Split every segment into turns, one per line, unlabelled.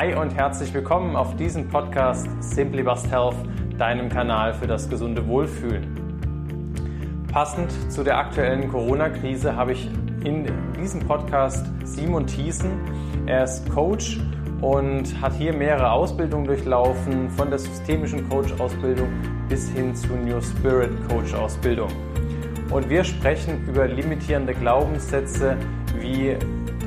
Hi und herzlich willkommen auf diesem Podcast Simply Bust Health, deinem Kanal für das gesunde Wohlfühlen. Passend zu der aktuellen Corona-Krise habe ich in diesem Podcast Simon Thiessen. Er ist Coach und hat hier mehrere Ausbildungen durchlaufen, von der systemischen Coach-Ausbildung bis hin zur New Spirit Coach-Ausbildung. Und wir sprechen über limitierende Glaubenssätze wie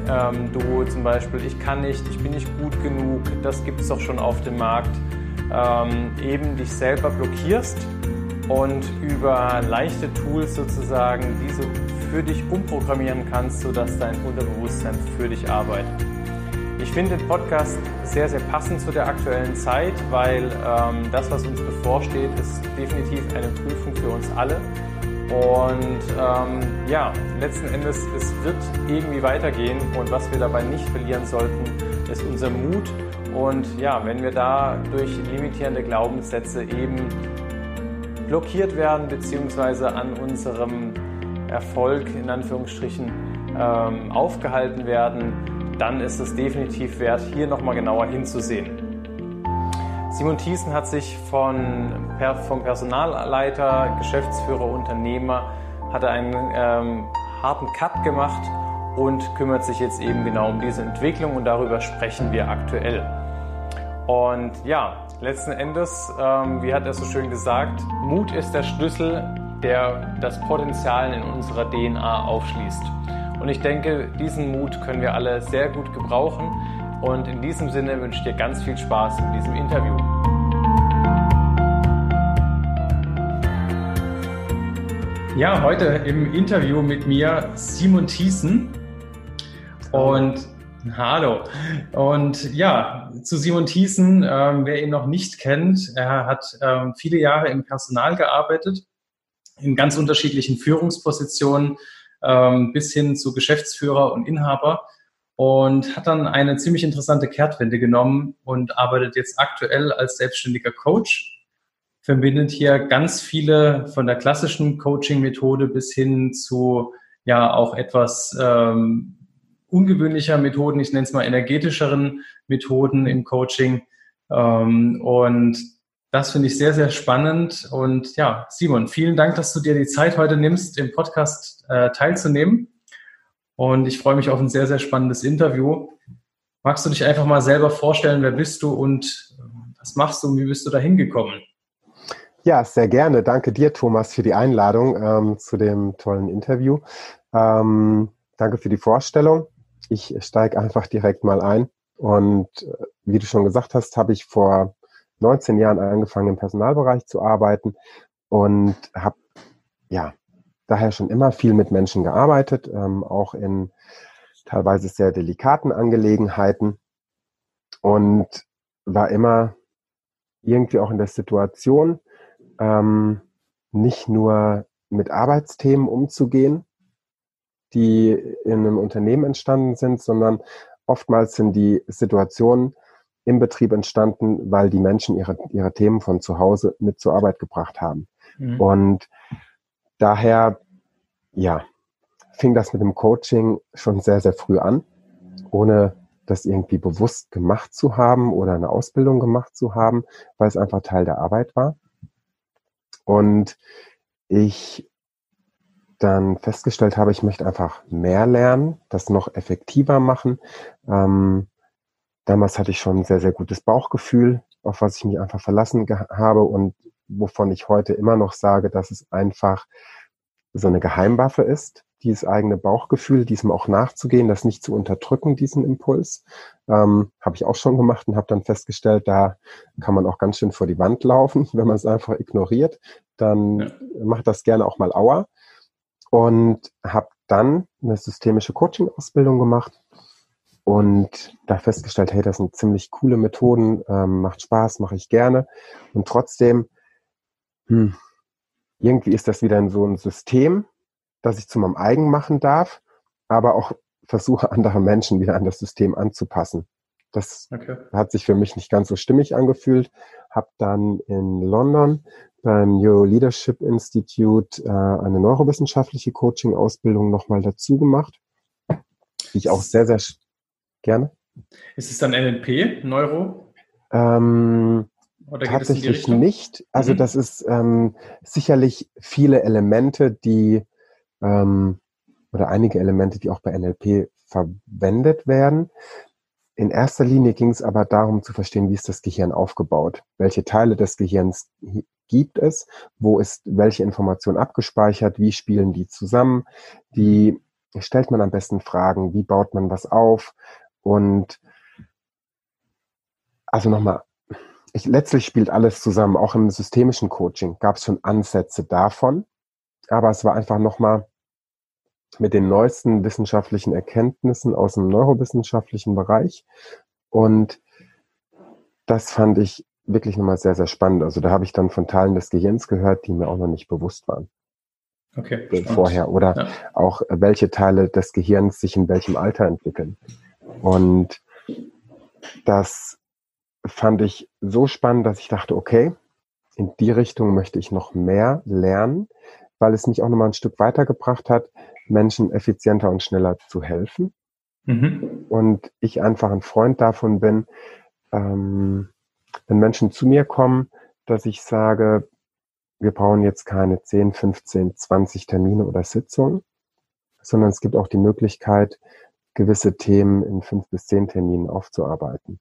ähm, du zum Beispiel, ich kann nicht, ich bin nicht gut genug, das gibt es doch schon auf dem Markt, ähm, eben dich selber blockierst und über leichte Tools sozusagen diese für dich umprogrammieren kannst, sodass dein Unterbewusstsein für dich arbeitet. Ich finde den Podcast sehr, sehr passend zu der aktuellen Zeit, weil ähm, das, was uns bevorsteht, ist definitiv eine Prüfung für uns alle. Und ähm, ja, letzten Endes, es wird irgendwie weitergehen und was wir dabei nicht verlieren sollten, ist unser Mut. Und ja, wenn wir da durch limitierende Glaubenssätze eben blockiert werden, beziehungsweise an unserem Erfolg in Anführungsstrichen ähm, aufgehalten werden, dann ist es definitiv wert, hier nochmal genauer hinzusehen. Simon Thiessen hat sich von, vom Personalleiter, Geschäftsführer, Unternehmer, hat einen ähm, harten Cut gemacht und kümmert sich jetzt eben genau um diese Entwicklung und darüber sprechen wir aktuell. Und ja, letzten Endes, ähm, wie hat er so schön gesagt, Mut ist der Schlüssel, der das Potenzial in unserer DNA aufschließt. Und ich denke, diesen Mut können wir alle sehr gut gebrauchen. Und in diesem Sinne wünsche ich dir ganz viel Spaß mit diesem Interview. Ja, heute im Interview mit mir Simon Thiessen. Und hallo. Und ja, zu Simon Thiessen, ähm, wer ihn noch nicht kennt, er hat ähm, viele Jahre im Personal gearbeitet, in ganz unterschiedlichen Führungspositionen ähm, bis hin zu Geschäftsführer und Inhaber und hat dann eine ziemlich interessante Kehrtwende genommen und arbeitet jetzt aktuell als selbstständiger Coach. Verbindet hier ganz viele von der klassischen Coaching-Methode bis hin zu ja auch etwas ähm, ungewöhnlicher Methoden, ich nenne es mal energetischeren Methoden im Coaching. Ähm, und das finde ich sehr, sehr spannend. Und ja, Simon, vielen Dank, dass du dir die Zeit heute nimmst, im Podcast äh, teilzunehmen. Und ich freue mich auf ein sehr, sehr spannendes Interview. Magst du dich einfach mal selber vorstellen, wer bist du und äh, was machst du und wie bist du da hingekommen?
Ja, sehr gerne. Danke dir, Thomas, für die Einladung ähm, zu dem tollen Interview. Ähm, danke für die Vorstellung. Ich steige einfach direkt mal ein. Und äh, wie du schon gesagt hast, habe ich vor 19 Jahren angefangen, im Personalbereich zu arbeiten und habe ja daher schon immer viel mit Menschen gearbeitet, ähm, auch in teilweise sehr delikaten Angelegenheiten und war immer irgendwie auch in der Situation, ähm, nicht nur mit Arbeitsthemen umzugehen, die in einem Unternehmen entstanden sind, sondern oftmals sind die Situationen im Betrieb entstanden, weil die Menschen ihre, ihre Themen von zu Hause mit zur Arbeit gebracht haben. Mhm. Und daher, ja, fing das mit dem Coaching schon sehr, sehr früh an, ohne das irgendwie bewusst gemacht zu haben oder eine Ausbildung gemacht zu haben, weil es einfach Teil der Arbeit war. Und ich dann festgestellt habe, ich möchte einfach mehr lernen, das noch effektiver machen. Ähm, damals hatte ich schon ein sehr, sehr gutes Bauchgefühl, auf was ich mich einfach verlassen habe und wovon ich heute immer noch sage, dass es einfach so eine Geheimwaffe ist, dieses eigene Bauchgefühl, diesem auch nachzugehen, das nicht zu unterdrücken, diesen Impuls. Ähm, habe ich auch schon gemacht und habe dann festgestellt, da kann man auch ganz schön vor die Wand laufen, wenn man es einfach ignoriert. Dann ja. macht das gerne auch mal Auer. Und habe dann eine systemische Coaching-Ausbildung gemacht und da festgestellt, hey, das sind ziemlich coole Methoden, ähm, macht Spaß, mache ich gerne. Und trotzdem hm, irgendwie ist das wieder in so ein System, das ich zu meinem eigen machen darf, aber auch versuche, andere Menschen wieder an das System anzupassen. Das okay. hat sich für mich nicht ganz so stimmig angefühlt. Habe dann in London beim Neuro Leadership Institute äh, eine neurowissenschaftliche Coaching-Ausbildung nochmal dazu gemacht, die ich auch sehr, sehr gerne.
Ist es dann NLP, Neuro?
Ähm, tatsächlich nicht. Also mhm. das ist ähm, sicherlich viele Elemente, die ähm, oder einige Elemente, die auch bei NLP verwendet werden. In erster Linie ging es aber darum zu verstehen, wie ist das Gehirn aufgebaut? Welche Teile des Gehirns gibt es? Wo ist welche Information abgespeichert? Wie spielen die zusammen? Wie stellt man am besten Fragen? Wie baut man was auf? Und also nochmal, ich, letztlich spielt alles zusammen. Auch im systemischen Coaching gab es schon Ansätze davon. Aber es war einfach nochmal mit den neuesten wissenschaftlichen Erkenntnissen aus dem neurowissenschaftlichen Bereich. Und das fand ich wirklich nochmal sehr, sehr spannend. Also da habe ich dann von Teilen des Gehirns gehört, die mir auch noch nicht bewusst waren. Okay. Vorher. Oder ja. auch welche Teile des Gehirns sich in welchem Alter entwickeln. Und das fand ich so spannend, dass ich dachte, okay, in die Richtung möchte ich noch mehr lernen, weil es mich auch nochmal ein Stück weitergebracht hat, Menschen effizienter und schneller zu helfen. Mhm. Und ich einfach ein Freund davon bin, ähm, wenn Menschen zu mir kommen, dass ich sage, wir brauchen jetzt keine 10, 15, 20 Termine oder Sitzungen, sondern es gibt auch die Möglichkeit, gewisse Themen in fünf bis zehn Terminen aufzuarbeiten.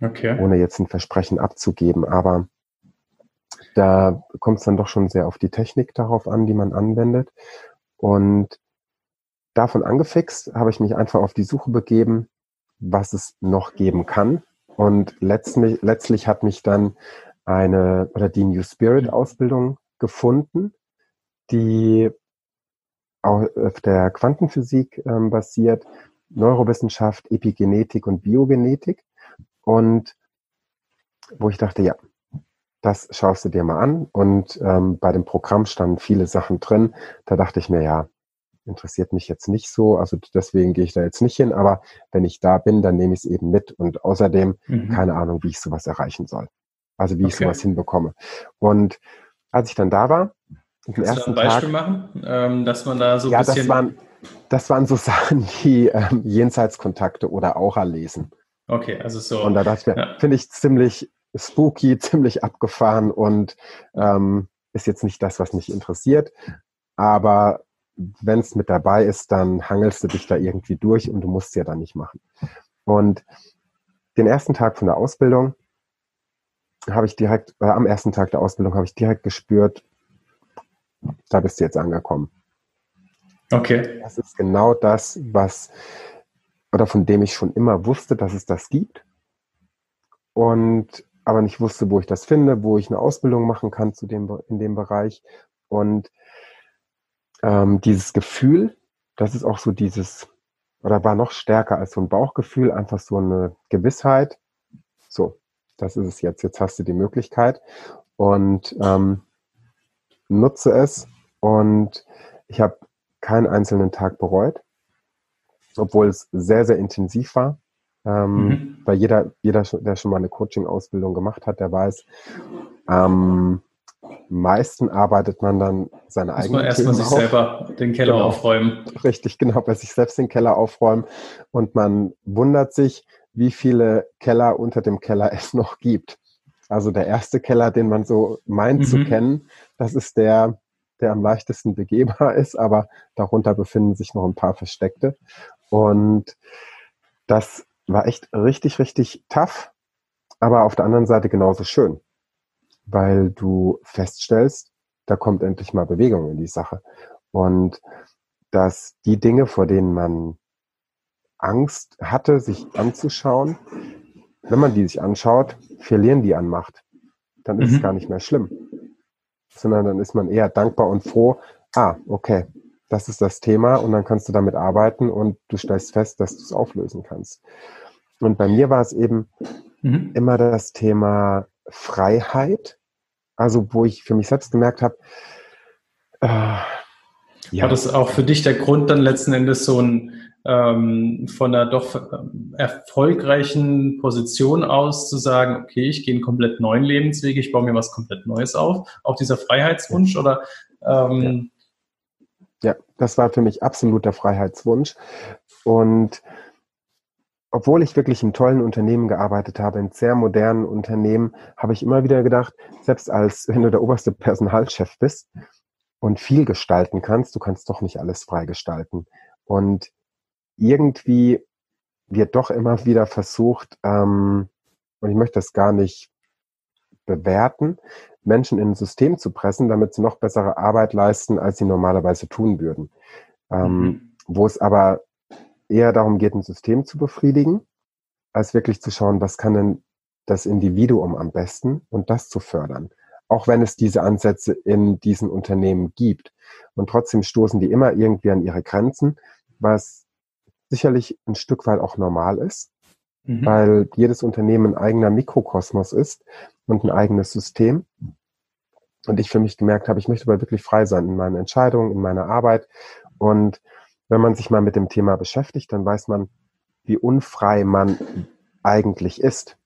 Okay. Ohne jetzt ein Versprechen abzugeben. Aber da kommt es dann doch schon sehr auf die Technik darauf an, die man anwendet. Und davon angefixt habe ich mich einfach auf die Suche begeben, was es noch geben kann. Und letztlich, letztlich hat mich dann eine oder die New Spirit Ausbildung gefunden, die auf der Quantenphysik ähm, basiert, Neurowissenschaft, Epigenetik und Biogenetik. Und wo ich dachte, ja, das schaust du dir mal an. Und ähm, bei dem Programm standen viele Sachen drin. Da dachte ich mir, ja, interessiert mich jetzt nicht so. Also deswegen gehe ich da jetzt nicht hin. Aber wenn ich da bin, dann nehme ich es eben mit. Und außerdem mhm. keine Ahnung, wie ich sowas erreichen soll. Also wie okay. ich sowas hinbekomme. Und als ich dann da war,
im ersten du ein Beispiel Tag, machen, ähm, dass man da so ein
ja,
bisschen...
Das waren, das waren so Sachen wie ähm, Jenseitskontakte oder Aura lesen.
Okay, also so.
Und da dachte ich mir, ja. finde ich ziemlich spooky, ziemlich abgefahren und ähm, ist jetzt nicht das, was mich interessiert. Aber wenn es mit dabei ist, dann hangelst du dich da irgendwie durch und du musst es ja dann nicht machen. Und den ersten Tag von der Ausbildung habe ich direkt, äh, am ersten Tag der Ausbildung habe ich direkt gespürt, da bist du jetzt angekommen.
Okay.
Das ist genau das, was, oder von dem ich schon immer wusste, dass es das gibt. Und aber nicht wusste, wo ich das finde, wo ich eine Ausbildung machen kann zu dem, in dem Bereich. Und ähm, dieses Gefühl, das ist auch so dieses, oder war noch stärker als so ein Bauchgefühl, einfach so eine Gewissheit. So, das ist es jetzt. Jetzt hast du die Möglichkeit und ähm, nutze es. Und ich habe keinen einzelnen Tag bereut, obwohl es sehr, sehr intensiv war. Ähm, mhm. Weil jeder, jeder, der schon mal eine Coaching-Ausbildung gemacht hat, der weiß, am meisten arbeitet man dann seine Muss eigenen
man erstmal sich selber den Keller genau. aufräumen.
Richtig, genau, bei sich selbst den Keller aufräumen. Und man wundert sich, wie viele Keller unter dem Keller es noch gibt. Also der erste Keller, den man so meint mhm. zu kennen, das ist der, der am leichtesten begehbar ist, aber darunter befinden sich noch ein paar versteckte. Und das war echt richtig, richtig tough, aber auf der anderen Seite genauso schön, weil du feststellst, da kommt endlich mal Bewegung in die Sache. Und dass die Dinge, vor denen man Angst hatte, sich anzuschauen, wenn man die sich anschaut, verlieren die an Macht. Dann ist mhm. es gar nicht mehr schlimm. Sondern dann ist man eher dankbar und froh, ah, okay, das ist das Thema und dann kannst du damit arbeiten und du stellst fest, dass du es auflösen kannst. Und bei mir war es eben mhm. immer das Thema Freiheit, also wo ich für mich selbst gemerkt habe,
äh, ja. War das auch für dich der Grund, dann letzten Endes so ein ähm, von einer doch ähm, erfolgreichen Position aus zu sagen, okay, ich gehe einen komplett neuen Lebensweg, ich baue mir was komplett Neues auf, auch dieser Freiheitswunsch oder
ähm, ja. Das war für mich absoluter Freiheitswunsch und obwohl ich wirklich in tollen Unternehmen gearbeitet habe, in sehr modernen Unternehmen, habe ich immer wieder gedacht, selbst als wenn du der oberste Personalchef bist und viel gestalten kannst, du kannst doch nicht alles frei gestalten. Und irgendwie wird doch immer wieder versucht, ähm, und ich möchte das gar nicht bewerten, Menschen in ein System zu pressen, damit sie noch bessere Arbeit leisten, als sie normalerweise tun würden. Ähm, mhm. Wo es aber eher darum geht, ein System zu befriedigen, als wirklich zu schauen, was kann denn das Individuum am besten und das zu fördern. Auch wenn es diese Ansätze in diesen Unternehmen gibt. Und trotzdem stoßen die immer irgendwie an ihre Grenzen, was sicherlich ein Stück weit auch normal ist, mhm. weil jedes Unternehmen ein eigener Mikrokosmos ist und ein eigenes System. Und ich für mich gemerkt habe, ich möchte aber wirklich frei sein in meinen Entscheidungen, in meiner Arbeit. Und wenn man sich mal mit dem Thema beschäftigt, dann weiß man, wie unfrei man eigentlich ist.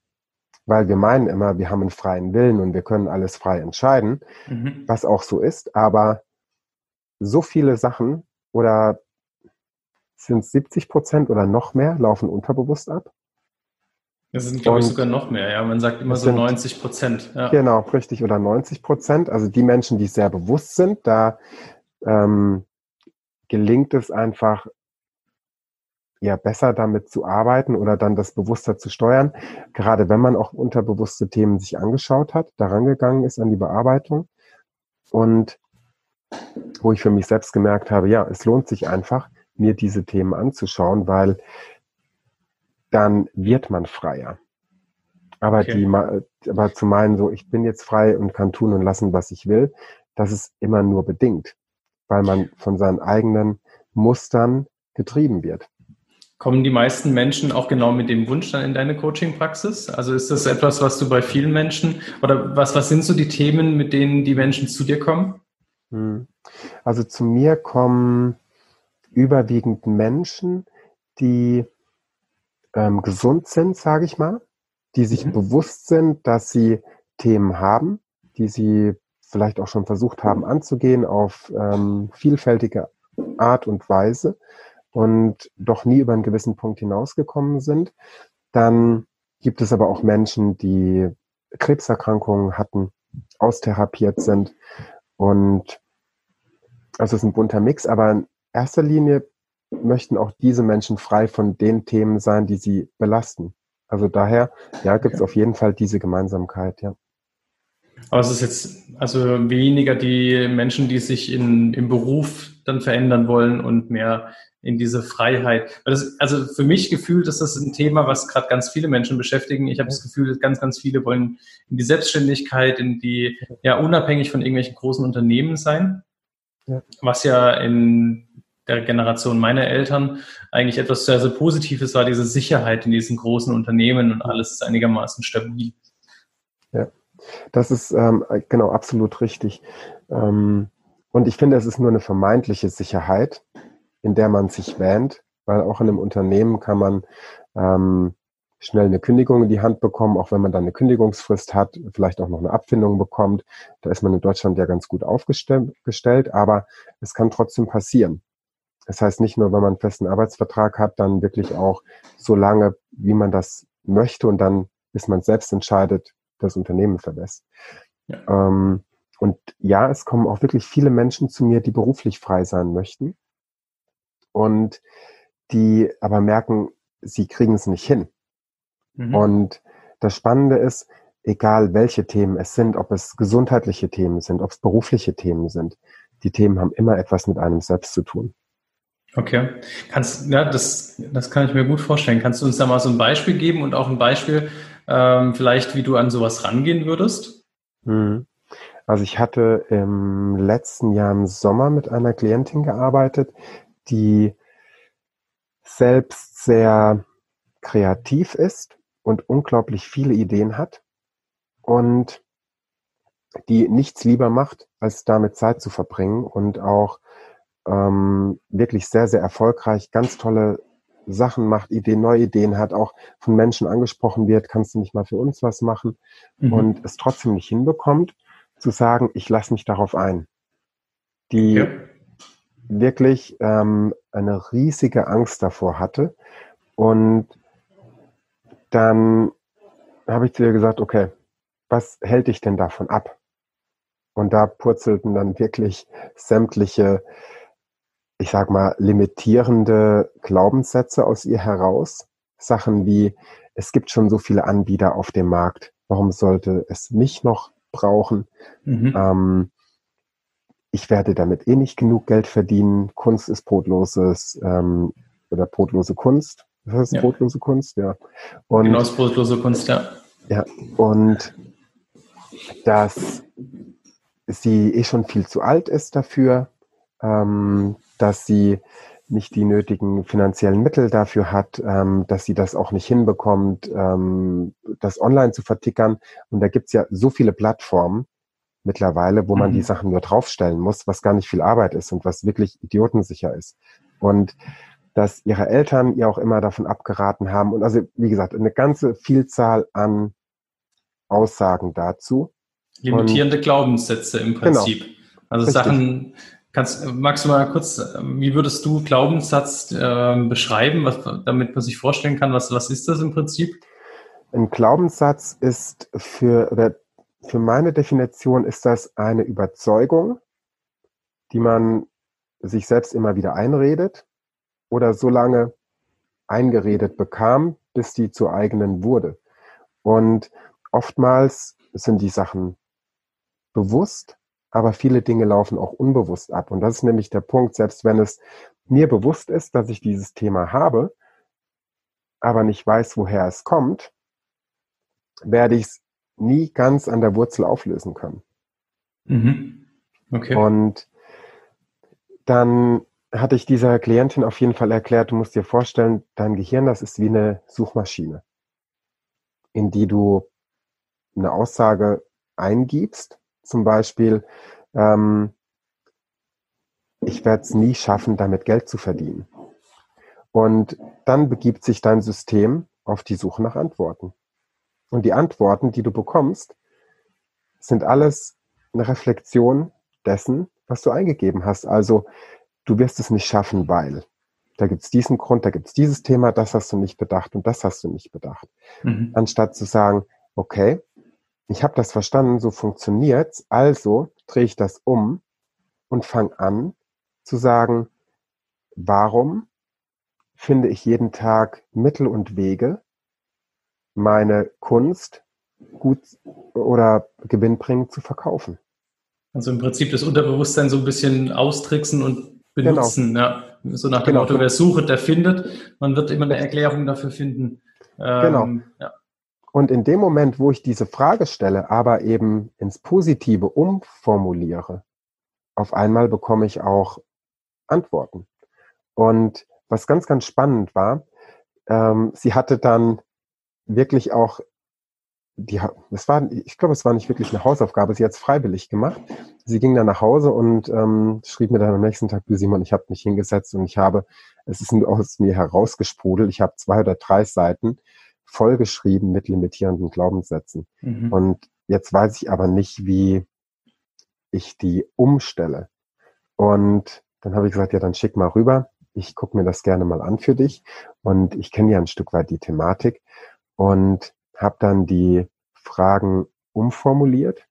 Weil wir meinen immer, wir haben einen freien Willen und wir können alles frei entscheiden, mhm. was auch so ist. Aber so viele Sachen oder sind 70 Prozent oder noch mehr laufen unterbewusst ab.
Das sind, glaube ich, sogar noch mehr. Ja, man sagt immer so 90 Prozent.
Ja. Genau, richtig. Oder 90 Prozent. Also die Menschen, die sehr bewusst sind, da ähm, gelingt es einfach, ja, besser damit zu arbeiten oder dann das bewusster zu steuern. Gerade wenn man auch unterbewusste Themen sich angeschaut hat, daran gegangen ist an die Bearbeitung. Und wo ich für mich selbst gemerkt habe, ja, es lohnt sich einfach, mir diese Themen anzuschauen, weil dann wird man freier. Aber okay. die, aber zu meinen, so, ich bin jetzt frei und kann tun und lassen, was ich will, das ist immer nur bedingt, weil man von seinen eigenen Mustern getrieben wird.
Kommen die meisten Menschen auch genau mit dem Wunsch dann in deine Coaching-Praxis? Also ist das etwas, was du bei vielen Menschen oder was, was sind so die Themen, mit denen die Menschen zu dir kommen?
Hm. Also zu mir kommen überwiegend Menschen, die ähm, gesund sind, sage ich mal, die sich mhm. bewusst sind, dass sie Themen haben, die sie vielleicht auch schon versucht haben anzugehen auf ähm, vielfältige Art und Weise und doch nie über einen gewissen Punkt hinausgekommen sind. Dann gibt es aber auch Menschen, die Krebserkrankungen hatten, austherapiert sind und also es ist ein bunter Mix, aber in erster Linie möchten auch diese Menschen frei von den Themen sein, die sie belasten. Also daher, ja, gibt es okay. auf jeden Fall diese Gemeinsamkeit, ja.
Aber es ist jetzt also weniger die Menschen, die sich in, im Beruf dann verändern wollen und mehr in diese Freiheit. Das, also für mich gefühlt ist das ein Thema, was gerade ganz viele Menschen beschäftigen. Ich habe das Gefühl, ganz, ganz viele wollen in die Selbstständigkeit, in die, ja, unabhängig von irgendwelchen großen Unternehmen sein. Ja. Was ja in der Generation meiner Eltern eigentlich etwas sehr, sehr Positives war, diese Sicherheit in diesen großen Unternehmen und alles ist einigermaßen stabil.
Ja, das ist ähm, genau absolut richtig. Ähm, und ich finde, es ist nur eine vermeintliche Sicherheit, in der man sich wähnt, weil auch in einem Unternehmen kann man ähm, schnell eine Kündigung in die Hand bekommen, auch wenn man dann eine Kündigungsfrist hat, vielleicht auch noch eine Abfindung bekommt. Da ist man in Deutschland ja ganz gut aufgestellt, aber es kann trotzdem passieren. Das heißt nicht nur, wenn man einen festen Arbeitsvertrag hat, dann wirklich auch so lange, wie man das möchte und dann, bis man selbst entscheidet, das Unternehmen verlässt. Ja. Ähm, und ja, es kommen auch wirklich viele Menschen zu mir, die beruflich frei sein möchten und die aber merken, sie kriegen es nicht hin. Mhm. Und das Spannende ist, egal welche Themen es sind, ob es gesundheitliche Themen sind, ob es berufliche Themen sind, die Themen haben immer etwas mit einem selbst zu tun.
Okay. Kannst, ja, das, das kann ich mir gut vorstellen. Kannst du uns da mal so ein Beispiel geben und auch ein Beispiel, ähm, vielleicht, wie du an sowas rangehen würdest?
Mhm. Also ich hatte im letzten Jahr im Sommer mit einer Klientin gearbeitet, die selbst sehr kreativ ist und unglaublich viele Ideen hat und die nichts lieber macht, als damit Zeit zu verbringen und auch ähm, wirklich sehr, sehr erfolgreich, ganz tolle Sachen macht, Ideen, neue Ideen hat, auch von Menschen angesprochen wird, kannst du nicht mal für uns was machen mhm. und es trotzdem nicht hinbekommt, zu sagen, ich lasse mich darauf ein. Die ja. wirklich ähm, eine riesige Angst davor hatte und dann habe ich zu ihr gesagt, okay, was hält dich denn davon ab? Und da purzelten dann wirklich sämtliche, ich sag mal, limitierende Glaubenssätze aus ihr heraus. Sachen wie, es gibt schon so viele Anbieter auf dem Markt. Warum sollte es mich noch brauchen? Mhm. Ähm, ich werde damit eh nicht genug Geld verdienen. Kunst ist brotloses ähm, oder brotlose Kunst. Das heißt ja. brotlose Kunst, ja.
Und, genau, das brotlose Kunst, ja.
Ja, und dass sie eh schon viel zu alt ist dafür, ähm, dass sie nicht die nötigen finanziellen Mittel dafür hat, ähm, dass sie das auch nicht hinbekommt, ähm, das online zu vertickern. Und da gibt's ja so viele Plattformen mittlerweile, wo man mhm. die Sachen nur draufstellen muss, was gar nicht viel Arbeit ist und was wirklich idiotensicher ist. Und dass ihre Eltern ihr auch immer davon abgeraten haben. Und also, wie gesagt, eine ganze Vielzahl an Aussagen dazu.
Limitierende und, Glaubenssätze im genau. Prinzip. Genau, also richtig. Sachen, kannst, magst du mal kurz, wie würdest du Glaubenssatz äh, beschreiben, was, damit man sich vorstellen kann, was, was ist das im Prinzip?
Ein Glaubenssatz ist für, für meine Definition ist das eine Überzeugung, die man sich selbst immer wieder einredet oder so lange eingeredet bekam, bis die zur eigenen wurde. Und oftmals sind die Sachen bewusst, aber viele Dinge laufen auch unbewusst ab. Und das ist nämlich der Punkt, selbst wenn es mir bewusst ist, dass ich dieses Thema habe, aber nicht weiß, woher es kommt, werde ich es nie ganz an der Wurzel auflösen können. Mhm. Okay. Und dann hatte ich dieser Klientin auf jeden Fall erklärt, du musst dir vorstellen, dein Gehirn, das ist wie eine Suchmaschine, in die du eine Aussage eingibst, zum Beispiel, ähm, ich werde es nie schaffen, damit Geld zu verdienen. Und dann begibt sich dein System auf die Suche nach Antworten. Und die Antworten, die du bekommst, sind alles eine Reflexion dessen, was du eingegeben hast. Also du wirst es nicht schaffen, weil da gibt es diesen Grund, da gibt es dieses Thema, das hast du nicht bedacht und das hast du nicht bedacht. Mhm. Anstatt zu sagen, okay, ich habe das verstanden, so funktioniert's, also drehe ich das um und fange an zu sagen, warum finde ich jeden Tag Mittel und Wege, meine Kunst gut oder gewinnbringend zu verkaufen.
Also im Prinzip das Unterbewusstsein so ein bisschen austricksen und benutzen. Genau. Ja. So nach dem genau. Motto, wer sucht, der findet. Man wird immer eine Erklärung dafür finden.
Ähm, genau. Ja. Und in dem Moment, wo ich diese Frage stelle, aber eben ins Positive umformuliere, auf einmal bekomme ich auch Antworten. Und was ganz, ganz spannend war, ähm, sie hatte dann wirklich auch die, es war, ich glaube, es war nicht wirklich eine Hausaufgabe, sie hat es freiwillig gemacht. Sie ging dann nach Hause und ähm, schrieb mir dann am nächsten Tag, du Simon, ich habe mich hingesetzt und ich habe, es ist aus mir herausgesprudelt, ich habe zwei oder drei Seiten vollgeschrieben mit limitierenden Glaubenssätzen. Mhm. Und jetzt weiß ich aber nicht, wie ich die umstelle. Und dann habe ich gesagt, ja, dann schick mal rüber. Ich gucke mir das gerne mal an für dich. Und ich kenne ja ein Stück weit die Thematik. Und habe dann die Fragen umformuliert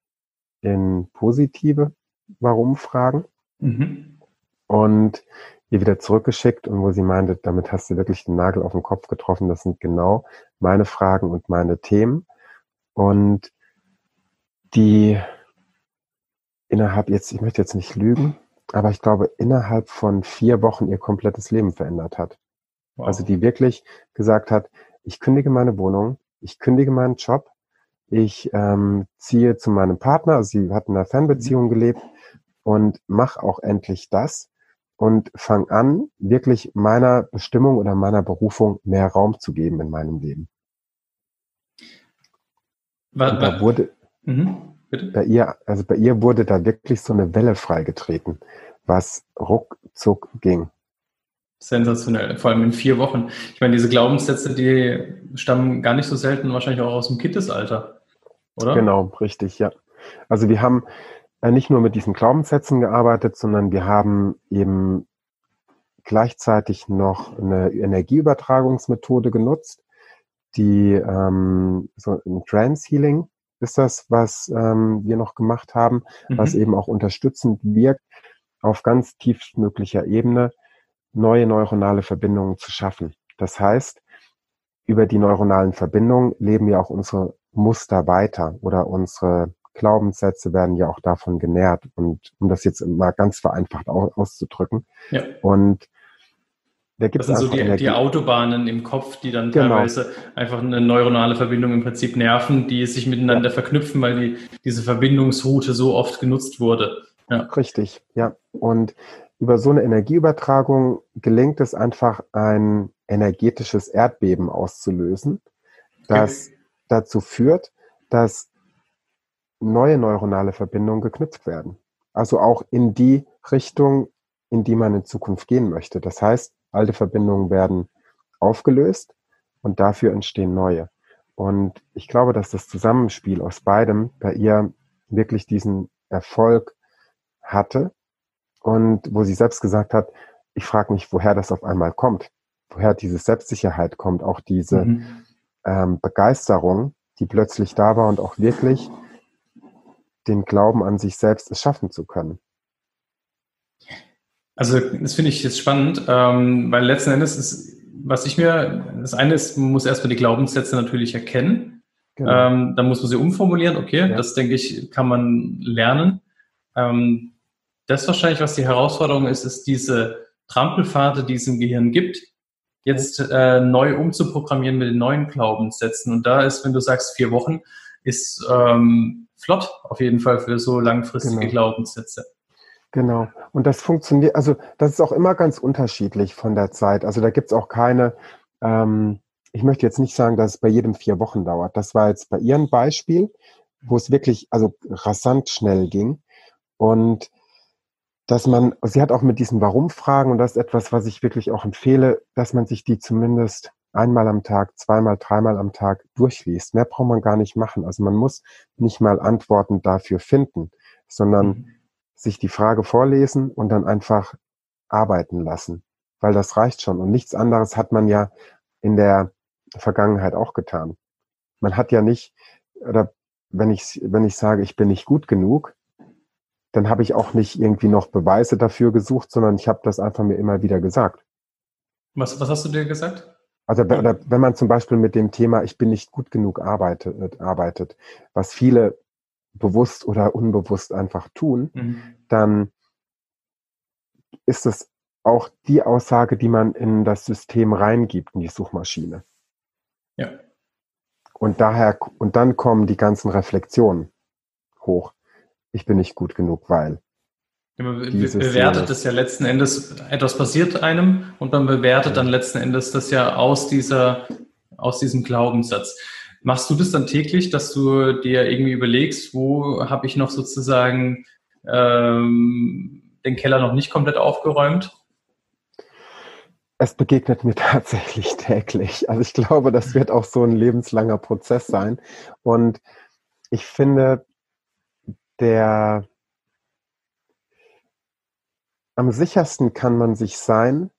in positive Warum-Fragen mhm. und ihr wieder zurückgeschickt und wo sie meinte, damit hast du wirklich den Nagel auf den Kopf getroffen. Das sind genau meine Fragen und meine Themen. Und die innerhalb jetzt, ich möchte jetzt nicht lügen, aber ich glaube, innerhalb von vier Wochen ihr komplettes Leben verändert hat. Wow. Also die wirklich gesagt hat, ich kündige meine Wohnung, ich kündige meinen Job, ich ähm, ziehe zu meinem Partner, also sie hat in einer Fernbeziehung mhm. gelebt und mache auch endlich das und fange an, wirklich meiner Bestimmung oder meiner Berufung mehr Raum zu geben in meinem Leben. War, war, da wurde mhm, bei ihr, also bei ihr wurde da wirklich so eine Welle freigetreten, was ruckzuck ging.
Sensationell, vor allem in vier Wochen. Ich meine, diese Glaubenssätze, die stammen gar nicht so selten wahrscheinlich auch aus dem Kindesalter, oder?
Genau, richtig, ja. Also wir haben nicht nur mit diesen Glaubenssätzen gearbeitet, sondern wir haben eben gleichzeitig noch eine Energieübertragungsmethode genutzt, die ähm, so ein Trance Healing ist das, was ähm, wir noch gemacht haben, mhm. was eben auch unterstützend wirkt, auf ganz tiefstmöglicher Ebene neue neuronale Verbindungen zu schaffen. Das heißt, über die neuronalen Verbindungen leben ja auch unsere Muster weiter oder unsere Glaubenssätze werden ja auch davon genährt. Und um das jetzt mal ganz vereinfacht auszudrücken.
Ja.
Und
da gibt das sind so die, die, Autobahnen im Kopf, die dann genau. teilweise einfach eine neuronale Verbindung im Prinzip nerven, die sich miteinander ja. verknüpfen, weil die, diese Verbindungsroute so oft genutzt wurde.
Ja. Richtig, ja. Und über so eine Energieübertragung gelingt es einfach, ein energetisches Erdbeben auszulösen, das okay. dazu führt, dass neue neuronale Verbindungen geknüpft werden. Also auch in die Richtung, in die man in Zukunft gehen möchte. Das heißt, alte Verbindungen werden aufgelöst und dafür entstehen neue. Und ich glaube, dass das Zusammenspiel aus beidem bei ihr wirklich diesen Erfolg hatte und wo sie selbst gesagt hat, ich frage mich, woher das auf einmal kommt, woher diese Selbstsicherheit kommt, auch diese mhm. ähm, Begeisterung, die plötzlich da war und auch wirklich den Glauben an sich selbst es schaffen zu können.
Also das finde ich jetzt spannend, ähm, weil letzten Endes ist, was ich mir, das eine ist, man muss erstmal die Glaubenssätze natürlich erkennen. Genau. Ähm, dann muss man sie umformulieren, okay, ja. das denke ich, kann man lernen. Ähm, das wahrscheinlich, was die Herausforderung ist, ist diese Trampelpfade, die es im Gehirn gibt, jetzt äh, neu umzuprogrammieren mit den neuen Glaubenssätzen. Und da ist, wenn du sagst, vier Wochen, ist ähm, flott auf jeden Fall für so langfristige genau. Glaubenssätze.
Genau. Und das funktioniert, also das ist auch immer ganz unterschiedlich von der Zeit. Also da gibt's auch keine, ähm, ich möchte jetzt nicht sagen, dass es bei jedem vier Wochen dauert. Das war jetzt bei ihrem Beispiel, wo es wirklich, also rasant schnell ging. Und dass man, sie hat auch mit diesen Warum-Fragen, und das ist etwas, was ich wirklich auch empfehle, dass man sich die zumindest einmal am Tag, zweimal, dreimal am Tag durchliest. Mehr braucht man gar nicht machen. Also man muss nicht mal Antworten dafür finden, sondern mhm. sich die Frage vorlesen und dann einfach arbeiten lassen, weil das reicht schon. Und nichts anderes hat man ja in der Vergangenheit auch getan. Man hat ja nicht, oder wenn ich, wenn ich sage, ich bin nicht gut genug, dann habe ich auch nicht irgendwie noch Beweise dafür gesucht, sondern ich habe das einfach mir immer wieder gesagt.
Was, was hast du dir gesagt?
Also wenn man zum Beispiel mit dem Thema Ich bin nicht gut genug arbeitet, arbeitet was viele bewusst oder unbewusst einfach tun, mhm. dann ist es auch die Aussage, die man in das System reingibt, in die Suchmaschine.
Ja.
Und daher, und dann kommen die ganzen Reflexionen hoch ich bin nicht gut genug, weil.
Man bewertet es ja letzten Endes, etwas passiert einem und man bewertet dann letzten Endes das ja aus dieser, aus diesem Glaubenssatz. Machst du das dann täglich, dass du dir irgendwie überlegst, wo habe ich noch sozusagen ähm, den Keller noch nicht komplett aufgeräumt?
Es begegnet mir tatsächlich täglich. Also ich glaube, das wird auch so ein lebenslanger Prozess sein. Und ich finde, der am sichersten kann man sich sein,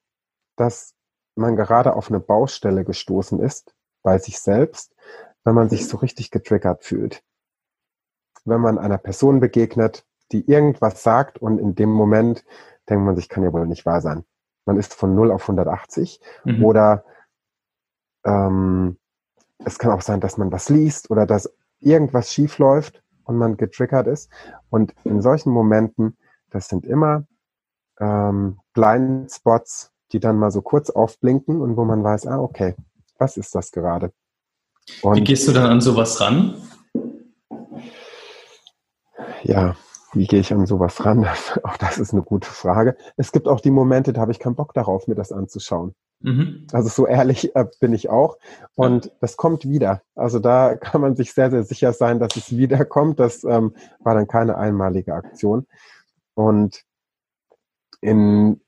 dass man gerade auf eine Baustelle gestoßen ist bei sich selbst, wenn man sich so richtig getriggert fühlt. Wenn man einer Person begegnet, die irgendwas sagt und in dem Moment denkt man sich, kann ja wohl nicht wahr sein. Man ist von 0 auf 180 mhm. oder ähm, es kann auch sein, dass man was liest oder dass irgendwas schief läuft und man getriggert ist. Und in solchen Momenten, das sind immer ähm, Blind Spots, die dann mal so kurz aufblinken und wo man weiß, ah, okay, was ist das gerade?
Und, Wie gehst du dann an sowas ran?
Ja, wie gehe ich an sowas ran? auch das ist eine gute Frage. Es gibt auch die Momente, da habe ich keinen Bock darauf, mir das anzuschauen. Mhm. Also so ehrlich äh, bin ich auch. Und ja. das kommt wieder. Also da kann man sich sehr, sehr sicher sein, dass es wiederkommt. Das ähm, war dann keine einmalige Aktion. Und in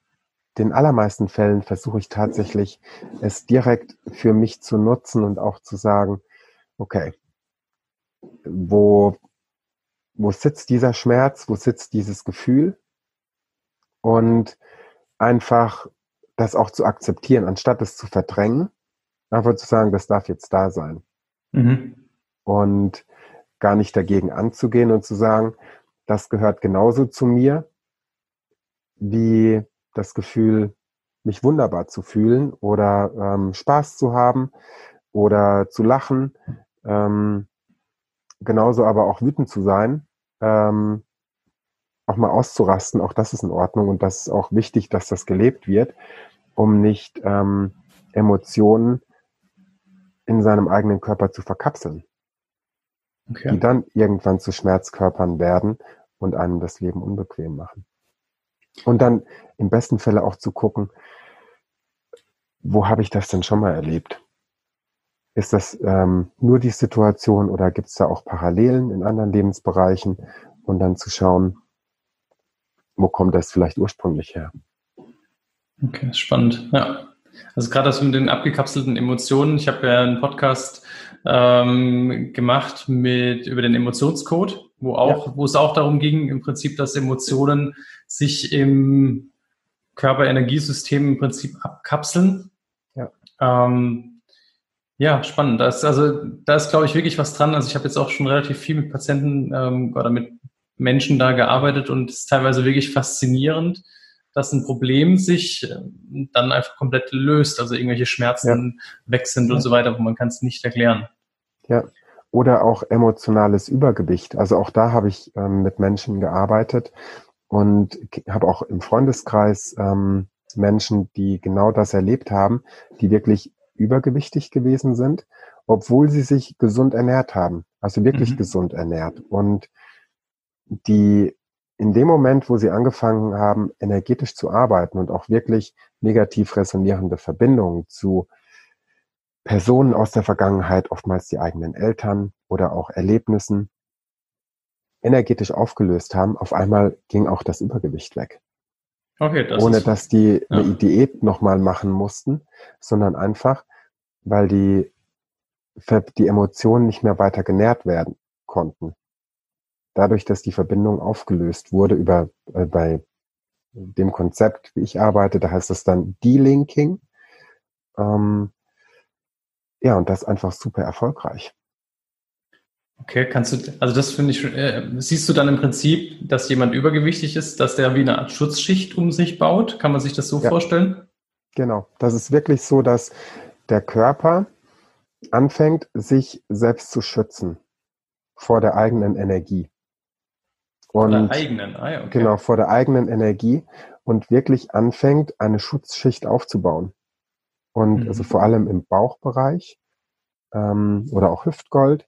den allermeisten Fällen versuche ich tatsächlich, es direkt für mich zu nutzen und auch zu sagen, okay, wo, wo sitzt dieser Schmerz, wo sitzt dieses Gefühl? Und einfach das auch zu akzeptieren, anstatt es zu verdrängen einfach zu sagen, das darf jetzt da sein. Mhm. Und gar nicht dagegen anzugehen und zu sagen, das gehört genauso zu mir, wie das Gefühl, mich wunderbar zu fühlen oder ähm, Spaß zu haben oder zu lachen. Ähm, genauso aber auch wütend zu sein, ähm, auch mal auszurasten, auch das ist in Ordnung und das ist auch wichtig, dass das gelebt wird, um nicht ähm, Emotionen in seinem eigenen Körper zu verkapseln, okay. die dann irgendwann zu Schmerzkörpern werden und einem das Leben unbequem machen. Und dann im besten Falle auch zu gucken, wo habe ich das denn schon mal erlebt? Ist das ähm, nur die Situation oder gibt es da auch Parallelen in anderen Lebensbereichen? Und dann zu schauen, wo kommt das vielleicht ursprünglich her?
Okay, spannend. Ja. Also gerade das mit den abgekapselten Emotionen. Ich habe ja einen Podcast ähm, gemacht mit über den Emotionscode, wo auch, ja. wo es auch darum ging, im Prinzip, dass Emotionen sich im Körperenergiesystem im Prinzip abkapseln. Ja. Ähm, ja, spannend. Das, also da ist, glaube ich, wirklich was dran. Also ich habe jetzt auch schon relativ viel mit Patienten ähm, oder mit Menschen da gearbeitet und es ist teilweise wirklich faszinierend, dass ein Problem sich äh, dann einfach komplett löst, also irgendwelche Schmerzen ja. weg sind und so weiter, wo man kann es nicht erklären.
Ja, oder auch emotionales Übergewicht. Also auch da habe ich ähm, mit Menschen gearbeitet und habe auch im Freundeskreis ähm, Menschen, die genau das erlebt haben, die wirklich übergewichtig gewesen sind, obwohl sie sich gesund ernährt haben, also wirklich mhm. gesund ernährt. Und die in dem Moment, wo sie angefangen haben, energetisch zu arbeiten und auch wirklich negativ resonierende Verbindungen zu Personen aus der Vergangenheit, oftmals die eigenen Eltern oder auch Erlebnissen, energetisch aufgelöst haben, auf einmal ging auch das Übergewicht weg. Okay, das Ohne dass die ja. eine Diät nochmal machen mussten, sondern einfach, weil die, die Emotionen nicht mehr weiter genährt werden konnten dadurch, dass die Verbindung aufgelöst wurde über äh, bei dem Konzept, wie ich arbeite, da heißt es dann Delinking. Ähm, ja, und das einfach super erfolgreich.
Okay, kannst du, also das finde ich, äh, siehst du dann im Prinzip, dass jemand übergewichtig ist, dass der wie eine Art Schutzschicht um sich baut? Kann man sich das so ja. vorstellen?
Genau, das ist wirklich so, dass der Körper anfängt, sich selbst zu schützen vor der eigenen Energie. Und, vor der eigenen, ah, ja, okay. Genau, vor der eigenen Energie und wirklich anfängt, eine Schutzschicht aufzubauen. Und mhm. also vor allem im Bauchbereich ähm, oder auch Hüftgold.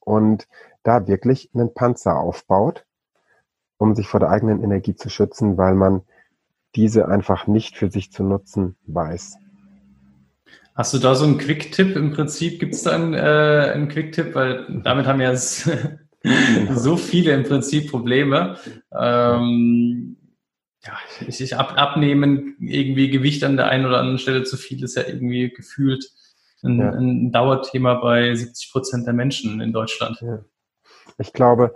Und da wirklich einen Panzer aufbaut, um sich vor der eigenen Energie zu schützen, weil man diese einfach nicht für sich zu nutzen weiß.
Hast du da so einen Quick-Tipp im Prinzip? Gibt es da einen, äh, einen Quick-Tipp? Weil damit haben ja so viele im Prinzip Probleme. Ähm, ja, ich, ich ab, abnehmen, irgendwie Gewicht an der einen oder anderen Stelle zu viel ist ja irgendwie gefühlt ein, ja. ein Dauerthema bei 70 Prozent der Menschen in Deutschland. Ja.
Ich glaube,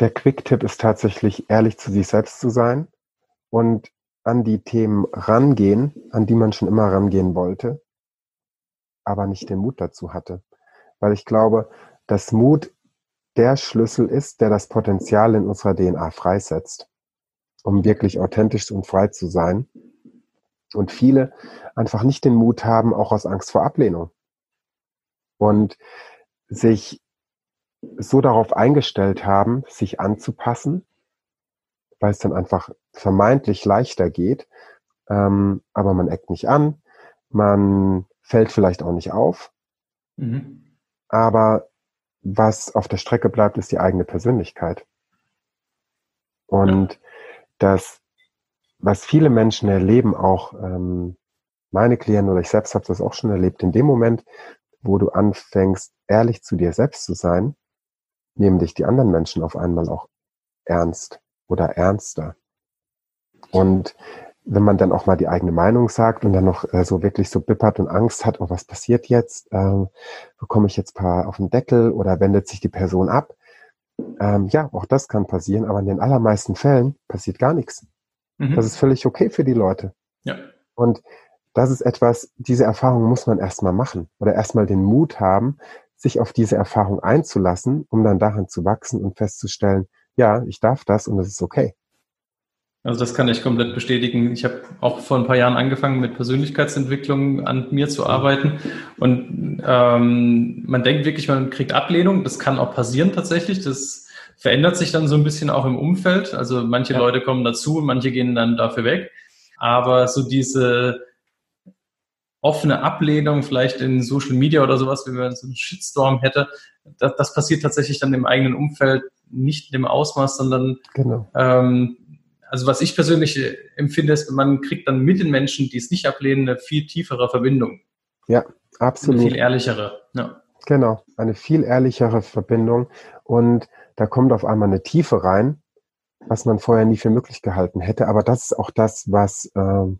der Quick-Tipp ist tatsächlich, ehrlich zu sich selbst zu sein und an die Themen rangehen, an die man schon immer rangehen wollte, aber nicht den Mut dazu hatte. Weil ich glaube, dass Mut der Schlüssel ist, der das Potenzial in unserer DNA freisetzt, um wirklich authentisch und frei zu sein. Und viele einfach nicht den Mut haben, auch aus Angst vor Ablehnung. Und sich so darauf eingestellt haben, sich anzupassen, weil es dann einfach vermeintlich leichter geht, ähm, aber man eckt nicht an, man fällt vielleicht auch nicht auf, mhm. aber was auf der Strecke bleibt, ist die eigene Persönlichkeit. Und das, was viele Menschen erleben, auch ähm, meine Klienten oder ich selbst habe das auch schon erlebt, in dem Moment, wo du anfängst, ehrlich zu dir selbst zu sein, nehmen dich die anderen Menschen auf einmal auch ernst oder ernster. Und wenn man dann auch mal die eigene Meinung sagt und dann noch äh, so wirklich so bippert und Angst hat, oh, was passiert jetzt? Ähm, bekomme ich jetzt paar auf den Deckel oder wendet sich die Person ab? Ähm, ja, auch das kann passieren, aber in den allermeisten Fällen passiert gar nichts. Mhm. Das ist völlig okay für die Leute. Ja. Und das ist etwas, diese Erfahrung muss man erstmal machen oder erstmal den Mut haben, sich auf diese Erfahrung einzulassen, um dann daran zu wachsen und festzustellen, ja, ich darf das und das ist okay.
Also das kann ich komplett bestätigen. Ich habe auch vor ein paar Jahren angefangen, mit Persönlichkeitsentwicklung an mir zu arbeiten. Und ähm, man denkt wirklich, man kriegt Ablehnung. Das kann auch passieren tatsächlich. Das verändert sich dann so ein bisschen auch im Umfeld. Also manche ja. Leute kommen dazu, manche gehen dann dafür weg. Aber so diese offene Ablehnung vielleicht in Social Media oder sowas, wenn man so einen Shitstorm hätte, das, das passiert tatsächlich dann im eigenen Umfeld nicht in dem Ausmaß, sondern genau. ähm, also was ich persönlich empfinde, ist, man kriegt dann mit den Menschen, die es nicht ablehnen, eine viel tiefere Verbindung.
Ja, absolut.
Eine viel ehrlichere. Ja.
Genau, eine viel ehrlichere Verbindung. Und da kommt auf einmal eine Tiefe rein, was man vorher nie für möglich gehalten hätte. Aber das ist auch das, was, ähm,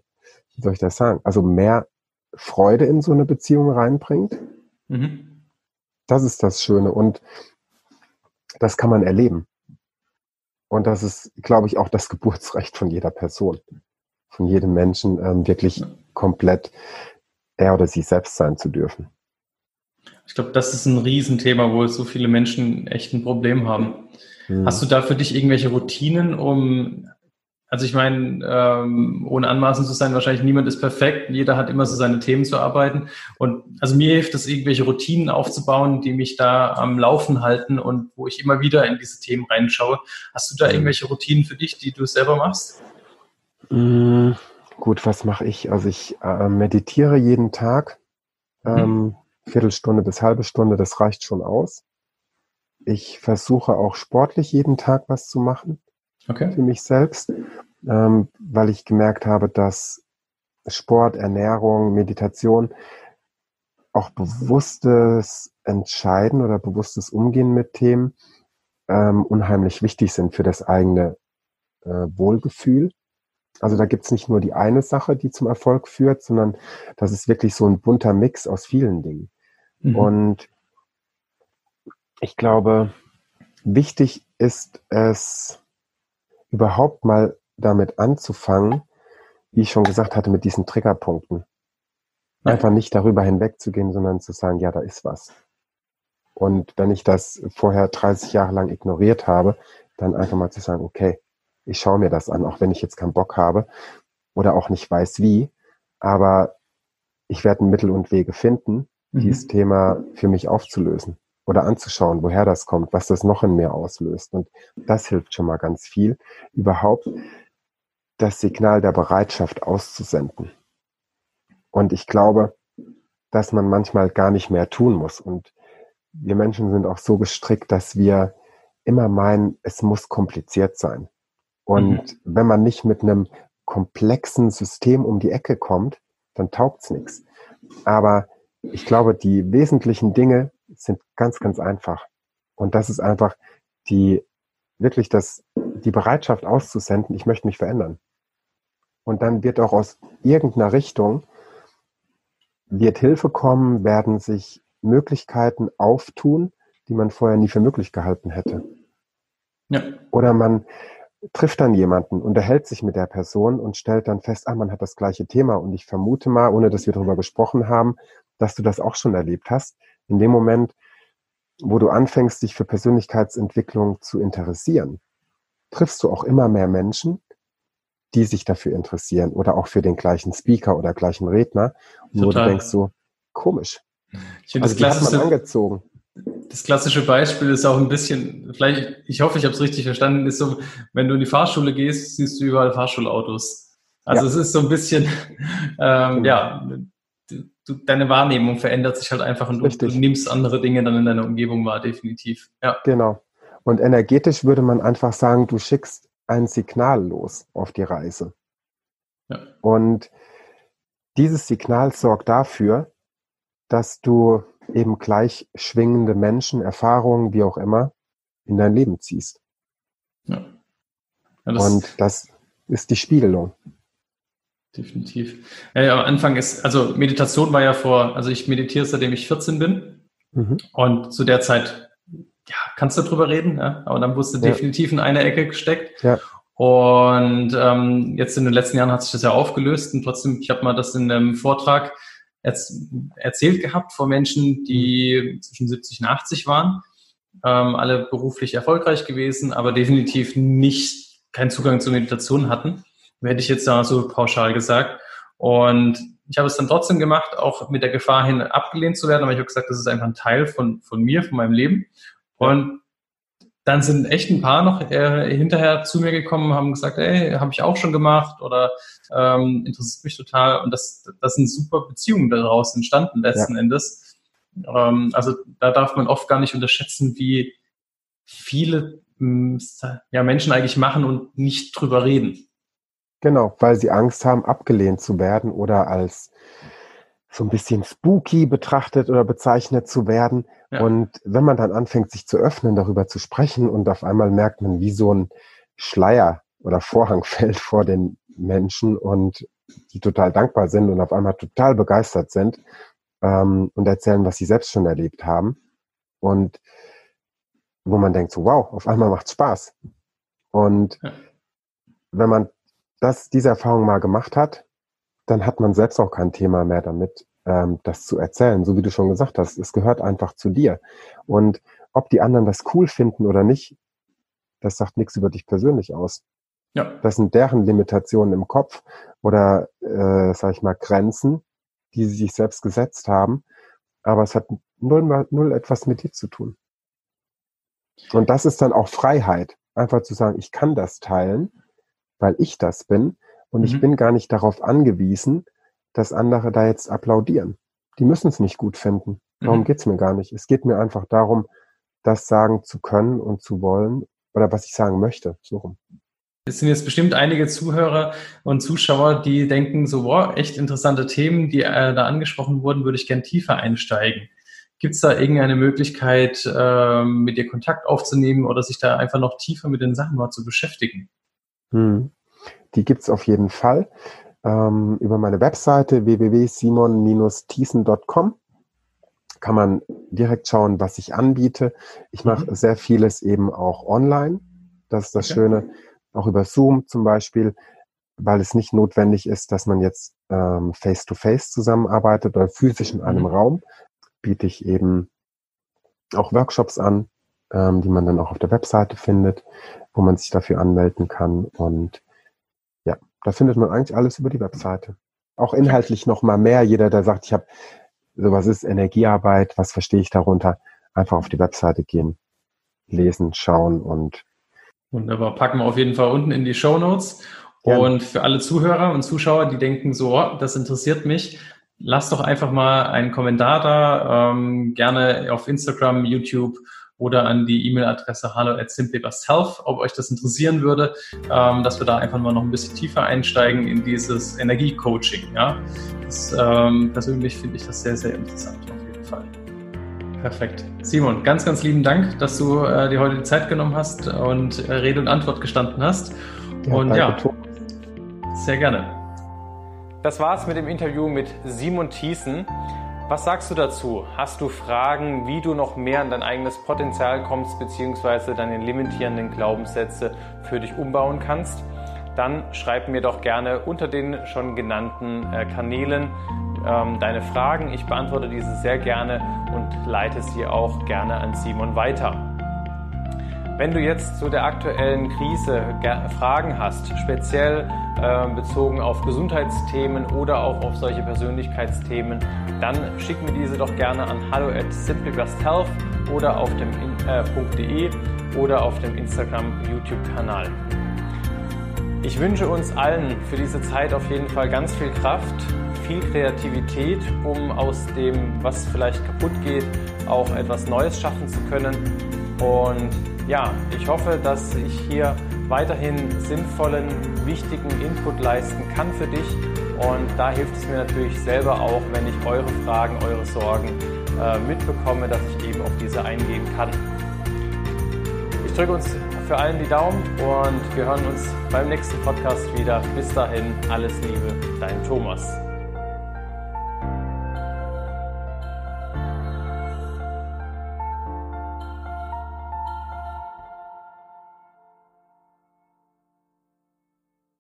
wie soll ich das sagen, also mehr Freude in so eine Beziehung reinbringt. Mhm. Das ist das Schöne. Und das kann man erleben. Und das ist, glaube ich, auch das Geburtsrecht von jeder Person, von jedem Menschen, ähm, wirklich komplett er oder sie selbst sein zu dürfen.
Ich glaube, das ist ein Riesenthema, wo so viele Menschen echt ein Problem haben. Hm. Hast du da für dich irgendwelche Routinen, um also ich meine, ähm, ohne anmaßen zu sein, wahrscheinlich niemand ist perfekt. Jeder hat immer so seine Themen zu arbeiten. Und also mir hilft es, irgendwelche Routinen aufzubauen, die mich da am Laufen halten und wo ich immer wieder in diese Themen reinschaue. Hast du da irgendwelche Routinen für dich, die du selber machst?
Mm, gut, was mache ich? Also ich äh, meditiere jeden Tag. Mhm. Ähm, Viertelstunde bis halbe Stunde, das reicht schon aus. Ich versuche auch sportlich jeden Tag was zu machen okay. für mich selbst, ähm, weil ich gemerkt habe, dass Sport, Ernährung, Meditation auch bewusstes Entscheiden oder bewusstes Umgehen mit Themen ähm, unheimlich wichtig sind für das eigene äh, Wohlgefühl. Also da gibt's nicht nur die eine Sache, die zum Erfolg führt, sondern das ist wirklich so ein bunter Mix aus vielen Dingen. Mhm. Und ich glaube, wichtig ist es, überhaupt mal damit anzufangen, wie ich schon gesagt hatte, mit diesen Triggerpunkten. Einfach nicht darüber hinwegzugehen, sondern zu sagen, ja, da ist was. Und wenn ich das vorher 30 Jahre lang ignoriert habe, dann einfach mal zu sagen, okay, ich schaue mir das an, auch wenn ich jetzt keinen Bock habe oder auch nicht weiß wie, aber ich werde Mittel und Wege finden, mhm. dieses Thema für mich aufzulösen oder anzuschauen, woher das kommt, was das noch in mir auslöst. Und das hilft schon mal ganz viel, überhaupt das Signal der Bereitschaft auszusenden. Und ich glaube, dass man manchmal gar nicht mehr tun muss. Und wir Menschen sind auch so gestrickt, dass wir immer meinen, es muss kompliziert sein. Und mhm. wenn man nicht mit einem komplexen System um die Ecke kommt, dann taugt's nichts. Aber ich glaube, die wesentlichen Dinge sind ganz, ganz einfach. Und das ist einfach die, wirklich das, die Bereitschaft auszusenden, ich möchte mich verändern. Und dann wird auch aus irgendeiner Richtung, wird Hilfe kommen, werden sich Möglichkeiten auftun, die man vorher nie für möglich gehalten hätte. Ja. Oder man trifft dann jemanden, unterhält sich mit der Person und stellt dann fest, ah, man hat das gleiche Thema. Und ich vermute mal, ohne dass wir darüber gesprochen haben, dass du das auch schon erlebt hast. In dem Moment, wo du anfängst, dich für Persönlichkeitsentwicklung zu interessieren, triffst du auch immer mehr Menschen, die sich dafür interessieren oder auch für den gleichen Speaker oder gleichen Redner. Und wo du denkst so, komisch.
Ich finde also, das klassische, angezogen. Das klassische Beispiel ist auch ein bisschen, vielleicht, ich hoffe, ich habe es richtig verstanden, ist so, wenn du in die Fahrschule gehst, siehst du überall Fahrschulautos. Also ja. es ist so ein bisschen, ähm, genau. ja, du, deine Wahrnehmung verändert sich halt einfach und du, du, nimmst andere Dinge dann in deiner Umgebung wahr, definitiv.
Ja. Genau. Und energetisch würde man einfach sagen, du schickst ein Signal los auf die Reise. Ja. Und dieses Signal sorgt dafür, dass du eben gleich schwingende Menschen, Erfahrungen, wie auch immer, in dein Leben ziehst. Ja. ja das und das ist die Spiegelung.
Definitiv. Ja, am Anfang ist, also Meditation war ja vor, also ich meditiere seitdem ich 14 bin. Mhm. Und zu der Zeit, ja, kannst du drüber reden, ja? aber dann du ja. definitiv in eine Ecke gesteckt. Ja. Und ähm, jetzt in den letzten Jahren hat sich das ja aufgelöst und trotzdem, ich habe mal das in einem Vortrag erzählt gehabt vor Menschen, die zwischen 70 und 80 waren, ähm, alle beruflich erfolgreich gewesen, aber definitiv nicht keinen Zugang zur Meditation hatten. Hätte ich jetzt da so pauschal gesagt. Und ich habe es dann trotzdem gemacht, auch mit der Gefahr hin abgelehnt zu werden, aber ich habe gesagt, das ist einfach ein Teil von, von mir, von meinem Leben. Und dann sind echt ein paar noch äh, hinterher zu mir gekommen, haben gesagt, ey, habe ich auch schon gemacht oder ähm, interessiert mich total. Und das, das sind super Beziehungen daraus entstanden letzten ja. Endes. Ähm, also da darf man oft gar nicht unterschätzen, wie viele hm, ja, Menschen eigentlich machen und nicht drüber reden.
Genau, weil sie Angst haben, abgelehnt zu werden oder als so ein bisschen spooky betrachtet oder bezeichnet zu werden. Ja. Und wenn man dann anfängt, sich zu öffnen, darüber zu sprechen und auf einmal merkt man, wie so ein Schleier oder Vorhang fällt vor den Menschen und die total dankbar sind und auf einmal total begeistert sind ähm, und erzählen, was sie selbst schon erlebt haben. Und wo man denkt, so wow, auf einmal macht's Spaß. Und ja. wenn man das, diese Erfahrung mal gemacht hat, dann hat man selbst auch kein Thema mehr damit, ähm, das zu erzählen. So wie du schon gesagt hast, es gehört einfach zu dir. Und ob die anderen das cool finden oder nicht, das sagt nichts über dich persönlich aus. Ja. Das sind deren Limitationen im Kopf oder, äh, sag ich mal, Grenzen, die sie sich selbst gesetzt haben. Aber es hat null, null etwas mit dir zu tun. Und das ist dann auch Freiheit, einfach zu sagen, ich kann das teilen, weil ich das bin und mhm. ich bin gar nicht darauf angewiesen, dass andere da jetzt applaudieren. Die müssen es nicht gut finden. Darum mhm. geht's mir gar nicht. Es geht mir einfach darum, das sagen zu können und zu wollen oder was ich sagen möchte. So rum.
Es sind jetzt bestimmt einige Zuhörer und Zuschauer, die denken so, wow, echt interessante Themen, die äh, da angesprochen wurden, würde ich gern tiefer einsteigen. Gibt es da irgendeine Möglichkeit, äh, mit dir Kontakt aufzunehmen oder sich da einfach noch tiefer mit den Sachen mal zu beschäftigen?
Hm. Die gibt's auf jeden Fall ähm, über meine Webseite www.simon-thiessen.com kann man direkt schauen, was ich anbiete. Ich mache mhm. sehr vieles eben auch online. Das ist das okay. Schöne. Auch über Zoom zum Beispiel, weil es nicht notwendig ist, dass man jetzt ähm, face-to-face zusammenarbeitet oder physisch in einem mhm. Raum, biete ich eben auch Workshops an, ähm, die man dann auch auf der Webseite findet, wo man sich dafür anmelden kann. Und ja, da findet man eigentlich alles über die Webseite. Auch inhaltlich noch mal mehr. Jeder, der sagt, ich habe sowas ist Energiearbeit, was verstehe ich darunter, einfach auf die Webseite gehen, lesen, schauen und
Wunderbar, packen wir auf jeden Fall unten in die Show Notes. Und für alle Zuhörer und Zuschauer, die denken so, oh, das interessiert mich, lasst doch einfach mal einen Kommentar da, ähm, gerne auf Instagram, YouTube oder an die E-Mail-Adresse hallo at simplybusthealth, ob euch das interessieren würde, ähm, dass wir da einfach mal noch ein bisschen tiefer einsteigen in dieses Energiecoaching. Ja? Das, ähm, persönlich finde ich das sehr, sehr interessant auf jeden Fall. Perfekt. Simon, ganz, ganz lieben Dank, dass du äh, dir heute die Zeit genommen hast und äh, Rede und Antwort gestanden hast. Ja, und ja, sehr gerne. Das war's mit dem Interview mit Simon Thiessen. Was sagst du dazu? Hast du Fragen, wie du noch mehr an dein eigenes Potenzial kommst, beziehungsweise deine limitierenden Glaubenssätze für dich umbauen kannst? Dann schreib mir doch gerne unter den schon genannten äh, Kanälen ähm, deine Fragen. Ich beantworte diese sehr gerne und leite sie auch gerne an Simon weiter. Wenn du jetzt zu der aktuellen Krise Fragen hast, speziell äh, bezogen auf Gesundheitsthemen oder auch auf solche Persönlichkeitsthemen, dann schick mir diese doch gerne an hallo at simplybusthealth oder auf dem äh, .de oder auf dem Instagram YouTube-Kanal. Ich wünsche uns allen für diese Zeit auf jeden Fall ganz viel Kraft, viel Kreativität, um aus dem, was vielleicht kaputt geht, auch etwas Neues schaffen zu können. Und ja, ich hoffe, dass ich hier weiterhin sinnvollen, wichtigen Input leisten kann für dich. Und da hilft es mir natürlich selber auch, wenn ich eure Fragen, eure Sorgen äh, mitbekomme, dass ich eben auf diese eingehen kann. Ich drücke uns für allen die Daumen und wir hören uns beim nächsten Podcast wieder. Bis dahin, alles Liebe, dein Thomas.